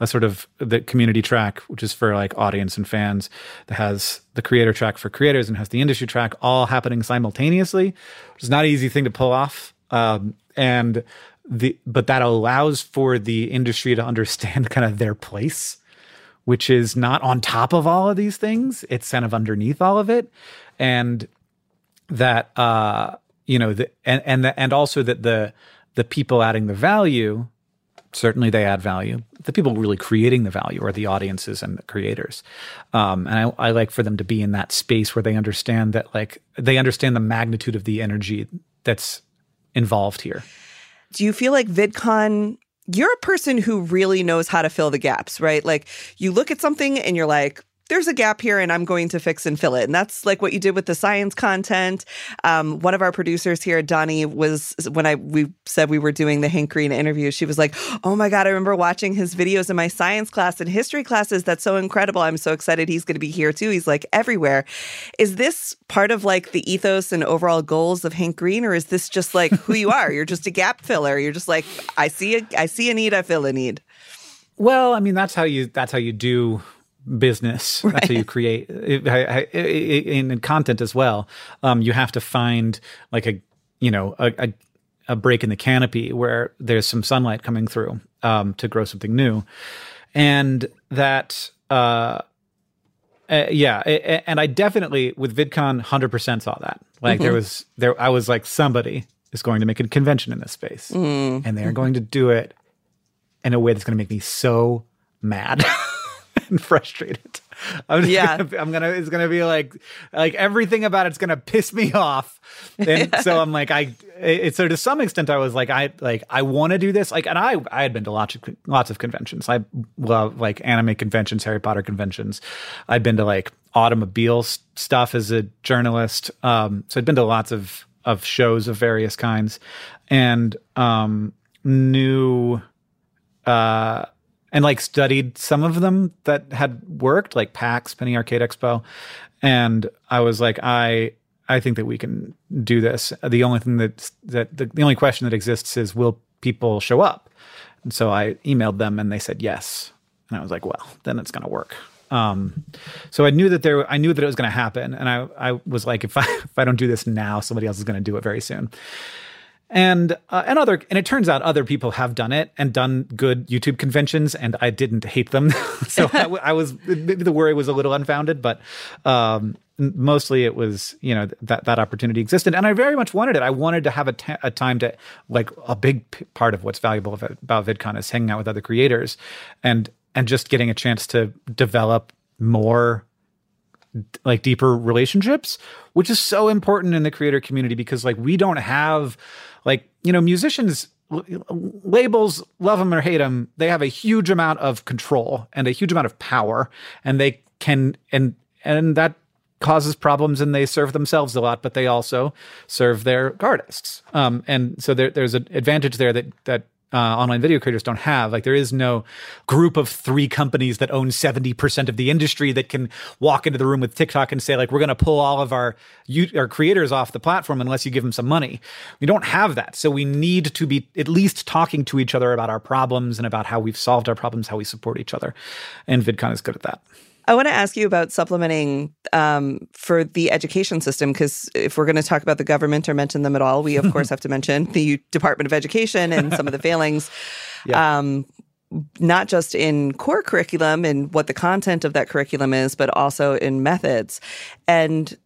a sort of the community track, which is for like audience and fans, that has the creator track for creators and has the industry track all happening simultaneously, which is not an easy thing to pull off. Um, and the but that allows for the industry to understand kind of their place, which is not on top of all of these things; it's kind of underneath all of it, and that uh, you know, the, and and the, and also that the the people adding the value certainly they add value. The people really creating the value are the audiences and the creators. Um, and I, I like for them to be in that space where they understand that, like, they understand the magnitude of the energy that's involved here. Do you feel like VidCon? You're a person who really knows how to fill the gaps, right? Like you look at something and you're like, there's a gap here and I'm going to fix and fill it. And that's like what you did with the science content. Um, one of our producers here, Donnie, was when I we said we were doing the Hank Green interview, she was like, Oh my God, I remember watching his videos in my science class and history classes. That's so incredible. I'm so excited he's gonna be here too. He's like everywhere. Is this part of like the ethos and overall goals of Hank Green, or is this just like who you are? You're just a gap filler. You're just like, I see a I see a need, I fill a need. Well, I mean, that's how you that's how you do business. Right. That's how you create in, in content as well. Um, you have to find like a you know a, a, a break in the canopy where there's some sunlight coming through um, to grow something new, and that. Uh, uh, yeah, and I definitely with VidCon 100% saw that. Like mm-hmm. there was there I was like somebody is going to make a convention in this space mm. and they're going to do it in a way that's going to make me so mad and frustrated. I'm yeah, gonna, I'm gonna. It's gonna be like, like everything about it's gonna piss me off, and so I'm like, I. It, so to some extent, I was like, I like, I want to do this. Like, and I, I had been to lots of lots of conventions. I love like anime conventions, Harry Potter conventions. I'd been to like automobile stuff as a journalist. Um, so I'd been to lots of of shows of various kinds, and um, knew. Uh, and like studied some of them that had worked, like PAX, Penny Arcade Expo. And I was like, I I think that we can do this. The only thing that that the, the only question that exists is will people show up? And so I emailed them and they said yes. And I was like, well, then it's going to work. Um, so I knew that there, I knew that it was going to happen, and I, I was like, if I, if I don't do this now, somebody else is going to do it very soon and uh, and other and it turns out other people have done it and done good YouTube conventions, and I didn't hate them. so I, I, was maybe the worry was a little unfounded, but um, mostly it was you know that that opportunity existed, and I very much wanted it. I wanted to have a, t- a time to like a big p- part of what's valuable about VidCon is hanging out with other creators, and and just getting a chance to develop more like deeper relationships which is so important in the creator community because like we don't have like you know musicians labels love them or hate them they have a huge amount of control and a huge amount of power and they can and and that causes problems and they serve themselves a lot but they also serve their artists. Um, and so there, there's an advantage there that that uh, online video creators don't have. Like there is no group of three companies that own 70% of the industry that can walk into the room with TikTok and say like, we're going to pull all of our, our creators off the platform unless you give them some money. We don't have that. So we need to be at least talking to each other about our problems and about how we've solved our problems, how we support each other. And VidCon is good at that. I want to ask you about supplementing um, for the education system because if we're going to talk about the government or mention them at all, we of course have to mention the Department of Education and some of the failings. Yeah. Um, not just in core curriculum and what the content of that curriculum is, but also in methods. And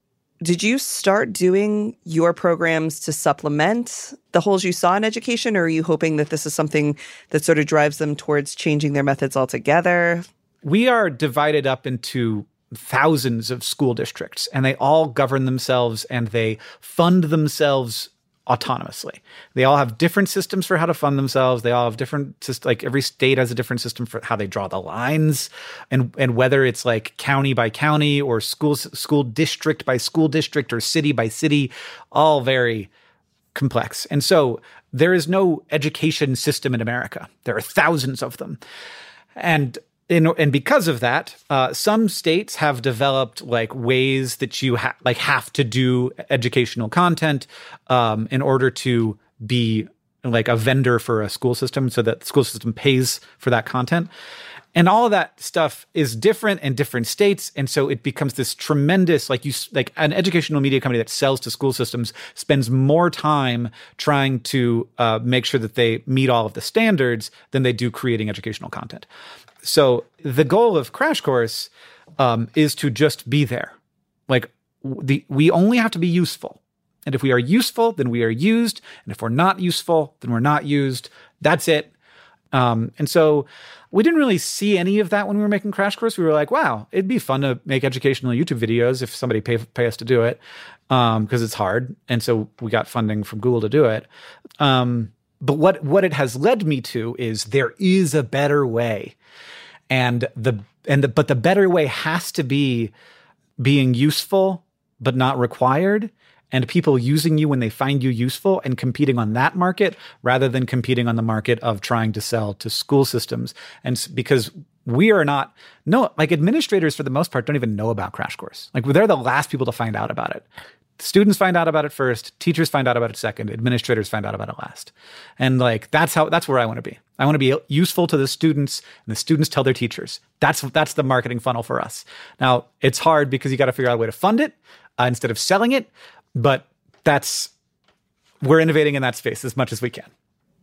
did you start doing your programs to supplement the holes you saw in education, or are you hoping that this is something that sort of drives them towards changing their methods altogether? We are divided up into thousands of school districts, and they all govern themselves and they fund themselves autonomously. They all have different systems for how to fund themselves. They all have different like every state has a different system for how they draw the lines and and whether it's like county by county or school school district by school district or city by city, all very complex. And so there is no education system in America. There are thousands of them. And in, and because of that, uh, some states have developed like ways that you ha- like have to do educational content um, in order to be like a vendor for a school system, so that the school system pays for that content. And all of that stuff is different in different states, and so it becomes this tremendous like you like an educational media company that sells to school systems spends more time trying to uh, make sure that they meet all of the standards than they do creating educational content. So the goal of Crash Course um, is to just be there. Like the we only have to be useful. And if we are useful, then we are used. And if we're not useful, then we're not used. That's it. Um, and so we didn't really see any of that when we were making Crash Course. We were like, wow, it'd be fun to make educational YouTube videos if somebody pay, pay us to do it because um, it's hard. And so we got funding from Google to do it. Um, but what what it has led me to is there is a better way. And the and the but the better way has to be being useful but not required and people using you when they find you useful and competing on that market rather than competing on the market of trying to sell to school systems. And because we are not no like administrators for the most part don't even know about crash course. Like they're the last people to find out about it students find out about it first teachers find out about it second administrators find out about it last. And like that's how that's where i want to be. I want to be useful to the students and the students tell their teachers. That's that's the marketing funnel for us. Now it's hard because you got to figure out a way to fund it uh, instead of selling it but that's we're innovating in that space as much as we can.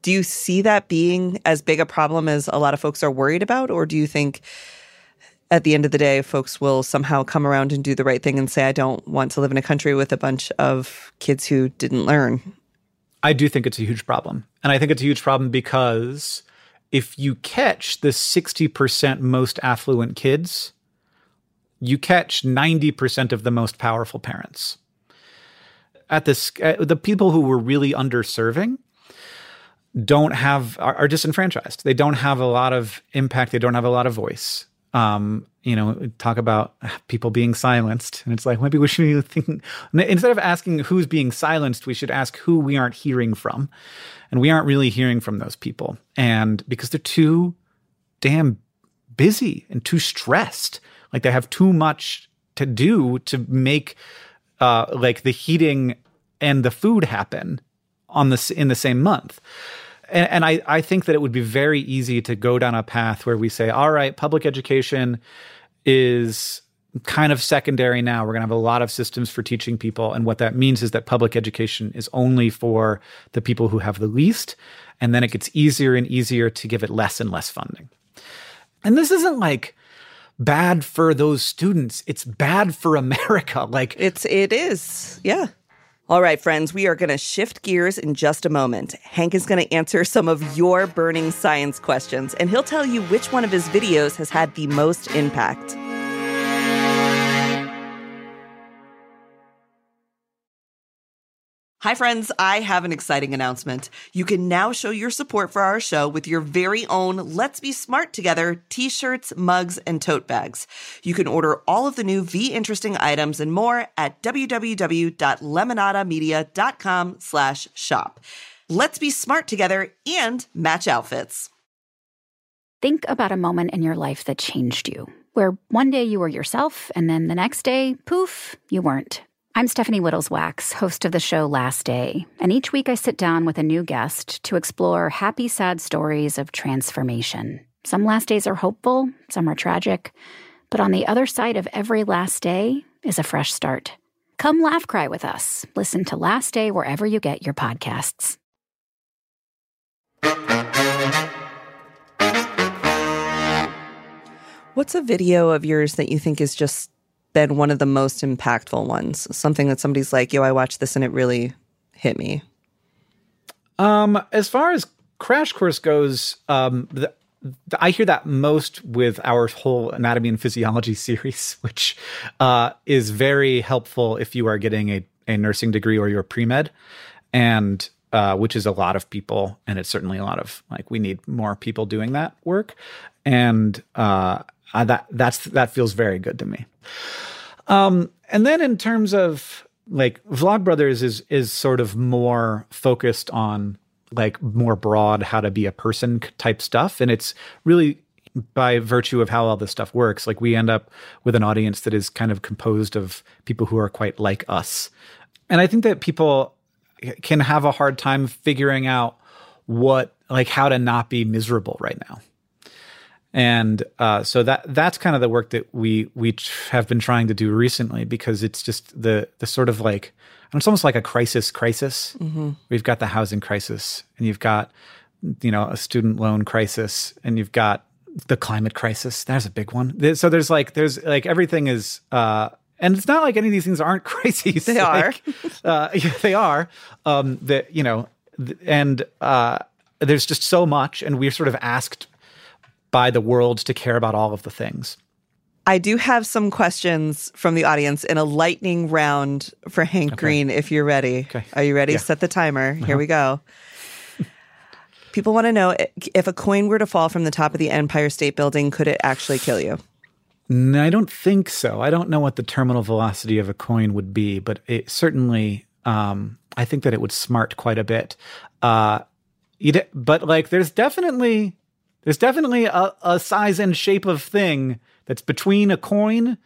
Do you see that being as big a problem as a lot of folks are worried about or do you think at the end of the day, folks will somehow come around and do the right thing and say, I don't want to live in a country with a bunch of kids who didn't learn. I do think it's a huge problem. And I think it's a huge problem because if you catch the 60% most affluent kids, you catch 90% of the most powerful parents. At this, uh, the people who were really underserving don't have are, are disenfranchised. They don't have a lot of impact. They don't have a lot of voice um, you know, talk about people being silenced. And it's like, maybe we should be thinking, instead of asking who's being silenced, we should ask who we aren't hearing from. And we aren't really hearing from those people. And because they're too damn busy and too stressed, like they have too much to do to make uh, like the heating and the food happen on the in the same month and, and I, I think that it would be very easy to go down a path where we say, all right, public education is kind of secondary now. We're going to have a lot of systems for teaching people. And what that means is that public education is only for the people who have the least. And then it gets easier and easier to give it less and less funding. And this isn't like, bad for those students. It's bad for America. Like it's it is. Yeah. All right, friends, we are going to shift gears in just a moment. Hank is going to answer some of your burning science questions, and he'll tell you which one of his videos has had the most impact. Hi, friends. I have an exciting announcement. You can now show your support for our show with your very own Let's Be Smart Together t shirts, mugs, and tote bags. You can order all of the new V Interesting items and more at www.lemonadamedia.com slash shop. Let's be smart together and match outfits. Think about a moment in your life that changed you, where one day you were yourself, and then the next day, poof, you weren't. I'm Stephanie Wittels Wachs, host of the show Last Day, and each week I sit down with a new guest to explore happy, sad stories of transformation. Some last days are hopeful, some are tragic, But on the other side of every last day is a fresh start. Come laugh cry with us. Listen to Last Day wherever you get your podcasts. What's a video of yours that you think is just been one of the most impactful ones? Something that somebody's like, yo, I watched this and it really hit me. Um, as far as Crash Course goes, um, the, the, I hear that most with our whole anatomy and physiology series, which uh, is very helpful if you are getting a, a nursing degree or you're pre med, and uh, which is a lot of people, and it's certainly a lot of like we need more people doing that work, and uh, uh, that that's that feels very good to me. Um, and then in terms of like Vlogbrothers is is sort of more focused on like more broad how to be a person type stuff, and it's really by virtue of how all this stuff works. Like we end up with an audience that is kind of composed of people who are quite like us, and I think that people can have a hard time figuring out what like how to not be miserable right now and uh, so that that's kind of the work that we we have been trying to do recently because it's just the the sort of like it's almost like a crisis crisis. Mm-hmm. We've got the housing crisis, and you've got you know a student loan crisis, and you've got the climate crisis. There's a big one. So there's like there's like everything is. Uh, and it's not like any of these things aren't crises. They are. uh, yeah, they are. Um, that you know, and uh, there's just so much, and we're sort of asked by the world to care about all of the things. I do have some questions from the audience in a lightning round for Hank okay. Green if you're ready. Okay. Are you ready? Yeah. Set the timer. Uh-huh. Here we go. People want to know if a coin were to fall from the top of the Empire State Building, could it actually kill you? No, I don't think so. I don't know what the terminal velocity of a coin would be, but it certainly, um, I think that it would smart quite a bit. Uh, but like, there's definitely there's definitely a, a size and shape of thing that's between a coin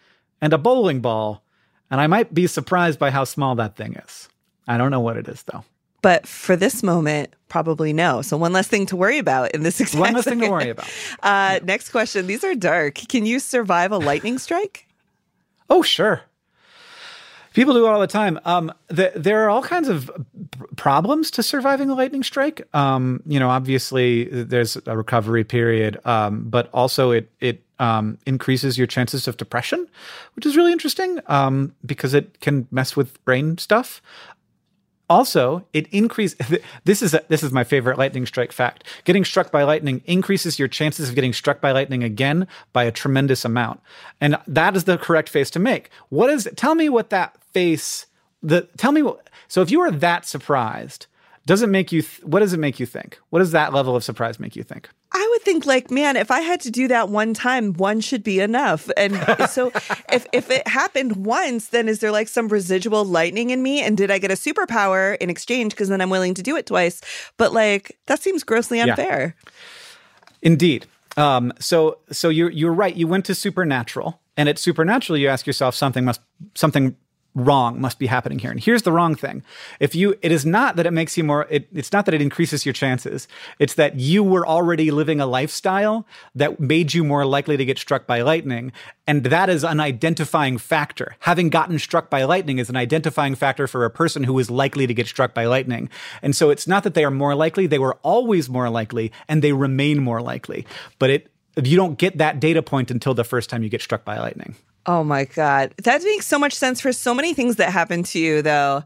and a bowling ball. And I might be surprised by how small that thing is. I don't know what it is, though. But for this moment, probably no. So one less thing to worry about in this exact One less thing to worry about. Uh, Next question. These are dark. Can you survive a lightning strike? Oh, sure. People do it all the time. Um, the, there are all kinds of problems to surviving a lightning strike. Um, you know, obviously there's a recovery period, um, but also it it um, increases your chances of depression, which is really interesting um, because it can mess with brain stuff. Also, it increases. This is a, this is my favorite lightning strike fact. Getting struck by lightning increases your chances of getting struck by lightning again by a tremendous amount, and that is the correct face to make. What is? Tell me what that face. The tell me what. So if you are that surprised, does it make you? Th- what does it make you think? What does that level of surprise make you think? I would think like, man, if I had to do that one time, one should be enough. And so if if it happened once, then is there like some residual lightning in me? And did I get a superpower in exchange? Because then I'm willing to do it twice. But like that seems grossly unfair. Yeah. Indeed. Um, so so you're you're right. You went to supernatural, and at supernatural, you ask yourself something must something wrong must be happening here. And here's the wrong thing. If you, it is not that it makes you more, it, it's not that it increases your chances. It's that you were already living a lifestyle that made you more likely to get struck by lightning. And that is an identifying factor. Having gotten struck by lightning is an identifying factor for a person who is likely to get struck by lightning. And so it's not that they are more likely, they were always more likely and they remain more likely. But it, you don't get that data point until the first time you get struck by lightning. Oh my God. That makes so much sense for so many things that happen to you, though.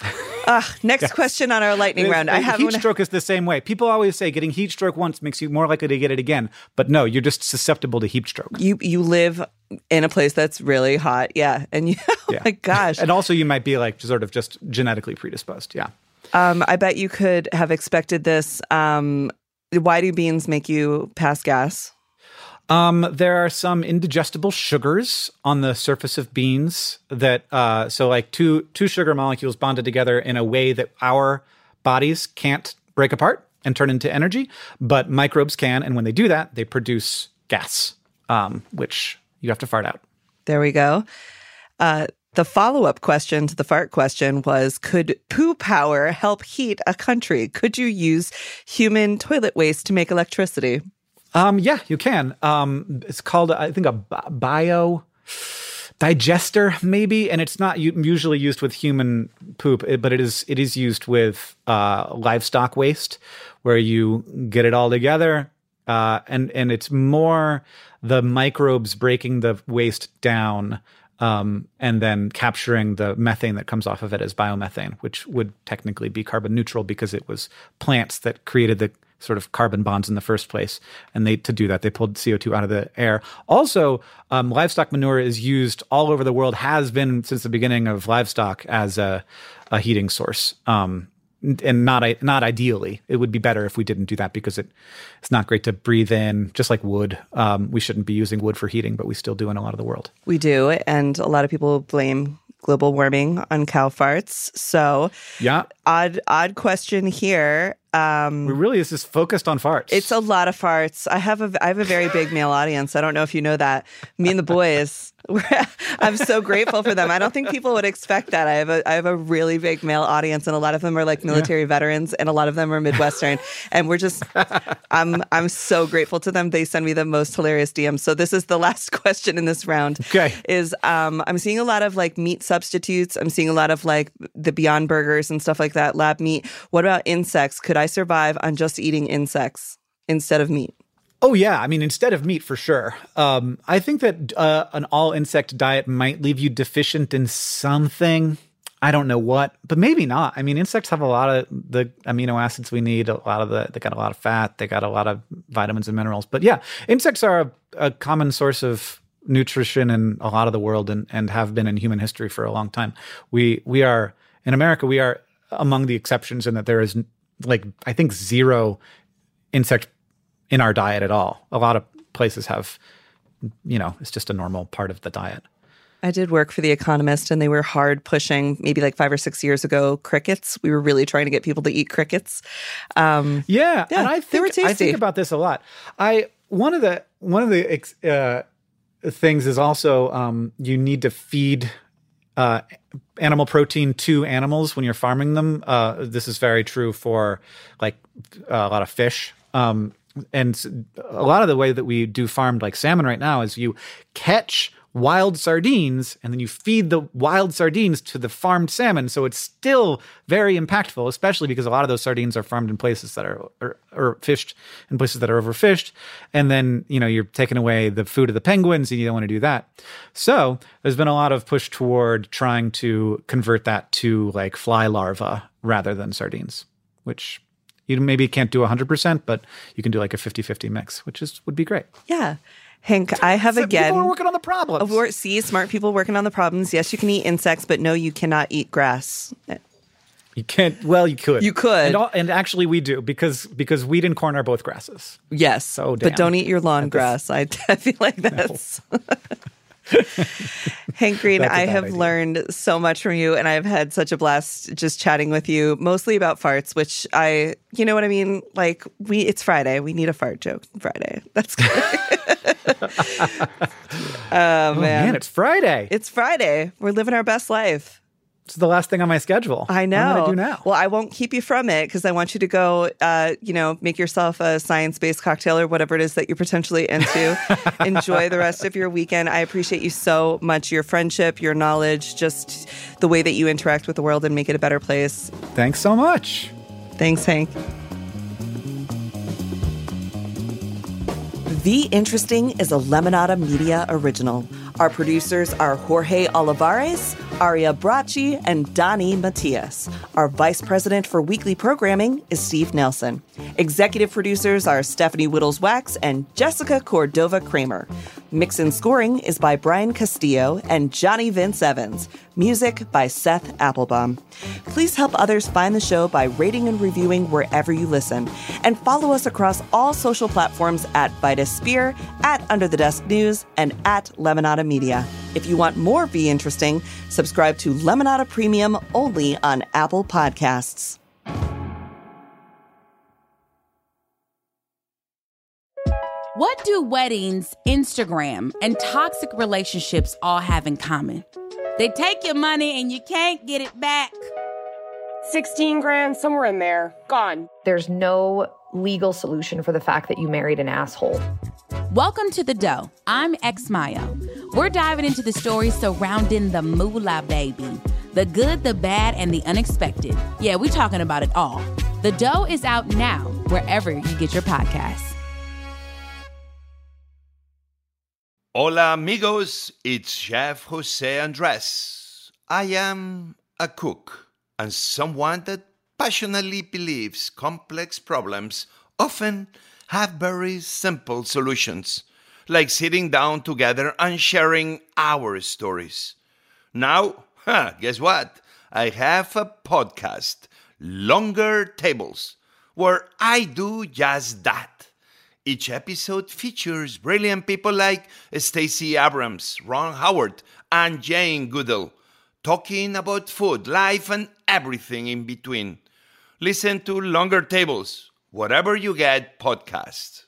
Uh, next yes. question on our lightning round. I have heat one... stroke is the same way. People always say getting heat stroke once makes you more likely to get it again, but no, you're just susceptible to heat stroke. You you live in a place that's really hot, yeah, and you, oh yeah. my gosh, and also you might be like sort of just genetically predisposed, yeah. Um, I bet you could have expected this. Um, why do beans make you pass gas? Um, there are some indigestible sugars on the surface of beans that uh, so like two two sugar molecules bonded together in a way that our bodies can't break apart and turn into energy, but microbes can, and when they do that, they produce gas, um, which you have to fart out. There we go. Uh, the follow up question to the fart question was Could poo power help heat a country? Could you use human toilet waste to make electricity? Um, yeah, you can. Um, it's called, I think, a bio digester, maybe, and it's not usually used with human poop, but it is it is used with uh, livestock waste, where you get it all together, uh, and and it's more the microbes breaking the waste down um, and then capturing the methane that comes off of it as biomethane, which would technically be carbon neutral because it was plants that created the sort of carbon bonds in the first place. And they to do that, they pulled CO2 out of the air. Also, um, livestock manure is used all over the world, has been since the beginning of livestock as a, a heating source. Um, and not not ideally. It would be better if we didn't do that because it it's not great to breathe in. Just like wood, um, we shouldn't be using wood for heating, but we still do in a lot of the world. We do, and a lot of people blame global warming on cow farts. So yeah, odd odd question here. Um, we really is just focused on farts. It's a lot of farts. I have a I have a very big male audience. I don't know if you know that. Me and the boys. I'm so grateful for them. I don't think people would expect that. I have a I have a really big male audience, and a lot of them are like military yeah. veterans, and a lot of them are Midwestern. and we're just, I'm I'm so grateful to them. They send me the most hilarious DMs. So this is the last question in this round. Okay, is um I'm seeing a lot of like meat substitutes. I'm seeing a lot of like the Beyond Burgers and stuff like that, lab meat. What about insects? Could I survive on just eating insects instead of meat? Oh yeah, I mean instead of meat for sure. Um, I think that uh, an all insect diet might leave you deficient in something. I don't know what, but maybe not. I mean, insects have a lot of the amino acids we need. A lot of the they got a lot of fat. They got a lot of vitamins and minerals. But yeah, insects are a, a common source of nutrition in a lot of the world and, and have been in human history for a long time. We we are in America. We are among the exceptions in that there is like I think zero insect in our diet at all. A lot of places have, you know, it's just a normal part of the diet. I did work for The Economist, and they were hard pushing, maybe like five or six years ago, crickets. We were really trying to get people to eat crickets. Um, yeah, yeah, and I think I think about this a lot. I one of the one of the uh, things is also um, you need to feed uh, animal protein to animals when you're farming them. Uh, this is very true for like a lot of fish. Um, and a lot of the way that we do farmed like salmon right now is you catch wild sardines and then you feed the wild sardines to the farmed salmon. So it's still very impactful especially because a lot of those sardines are farmed in places that are or, or fished in places that are overfished. And then you know you're taking away the food of the penguins and you don't want to do that. So there's been a lot of push toward trying to convert that to like fly larvae rather than sardines which you maybe can't do 100%, but you can do like a 50-50 mix, which is would be great. Yeah. Hank, I have again. People are working on the problems. Of see, smart people working on the problems. Yes, you can eat insects, but no, you cannot eat grass. You can't. Well, you could. You could. And, all, and, actually, we do because because wheat and corn are both grasses. Yes. So, damn. but don't eat your lawn grass. I, I feel like that's. No. Hank Green, I have idea. learned so much from you, and I've had such a blast just chatting with you, mostly about farts, which I, you know what I mean? Like, we, it's Friday. We need a fart joke Friday. That's good. oh, oh, man. man, it's Friday. It's Friday. We're living our best life. It's the last thing on my schedule. I know. What do now? Well, I won't keep you from it because I want you to go, uh, you know, make yourself a science based cocktail or whatever it is that you're potentially into. Enjoy the rest of your weekend. I appreciate you so much, your friendship, your knowledge, just the way that you interact with the world and make it a better place. Thanks so much. Thanks, Hank. V Interesting is a Lemonada Media original. Our producers are Jorge Olivares, Aria Bracci, and Donnie Matias. Our vice president for weekly programming is Steve Nelson. Executive producers are Stephanie Wittels Wachs and Jessica Cordova Kramer. Mix and scoring is by Brian Castillo and Johnny Vince Evans. Music by Seth Applebaum. Please help others find the show by rating and reviewing wherever you listen. And follow us across all social platforms at Vitus Spehar, at Under the Desk News, and at Lemonada Media. If you want more V Interesting, subscribe to Lemonada Premium only on Apple Podcasts. What do weddings, Instagram, and toxic relationships all have in common? They take your money and you can't get it back. 16 grand, somewhere in there. Gone. There's no legal solution for the fact that you married an asshole. Welcome to The Dough. I'm X Mayo. We're diving into the stories surrounding the moolah baby. The good, the bad, and the unexpected. Yeah, we're talking about it all. The Dough is out now, wherever you get your podcasts. Hola, amigos. It's Chef Jose Andres. I am a cook and someone that passionately believes complex problems often have very simple solutions, like sitting down together and sharing our stories. Now, huh, guess what? I have a podcast, Longer Tables, where I do just that. Each episode features brilliant people like Stacey Abrams, Ron Howard, and Jane Goodall, talking about food, life, and everything in between. Listen to Longer Tables, whatever you get podcasts.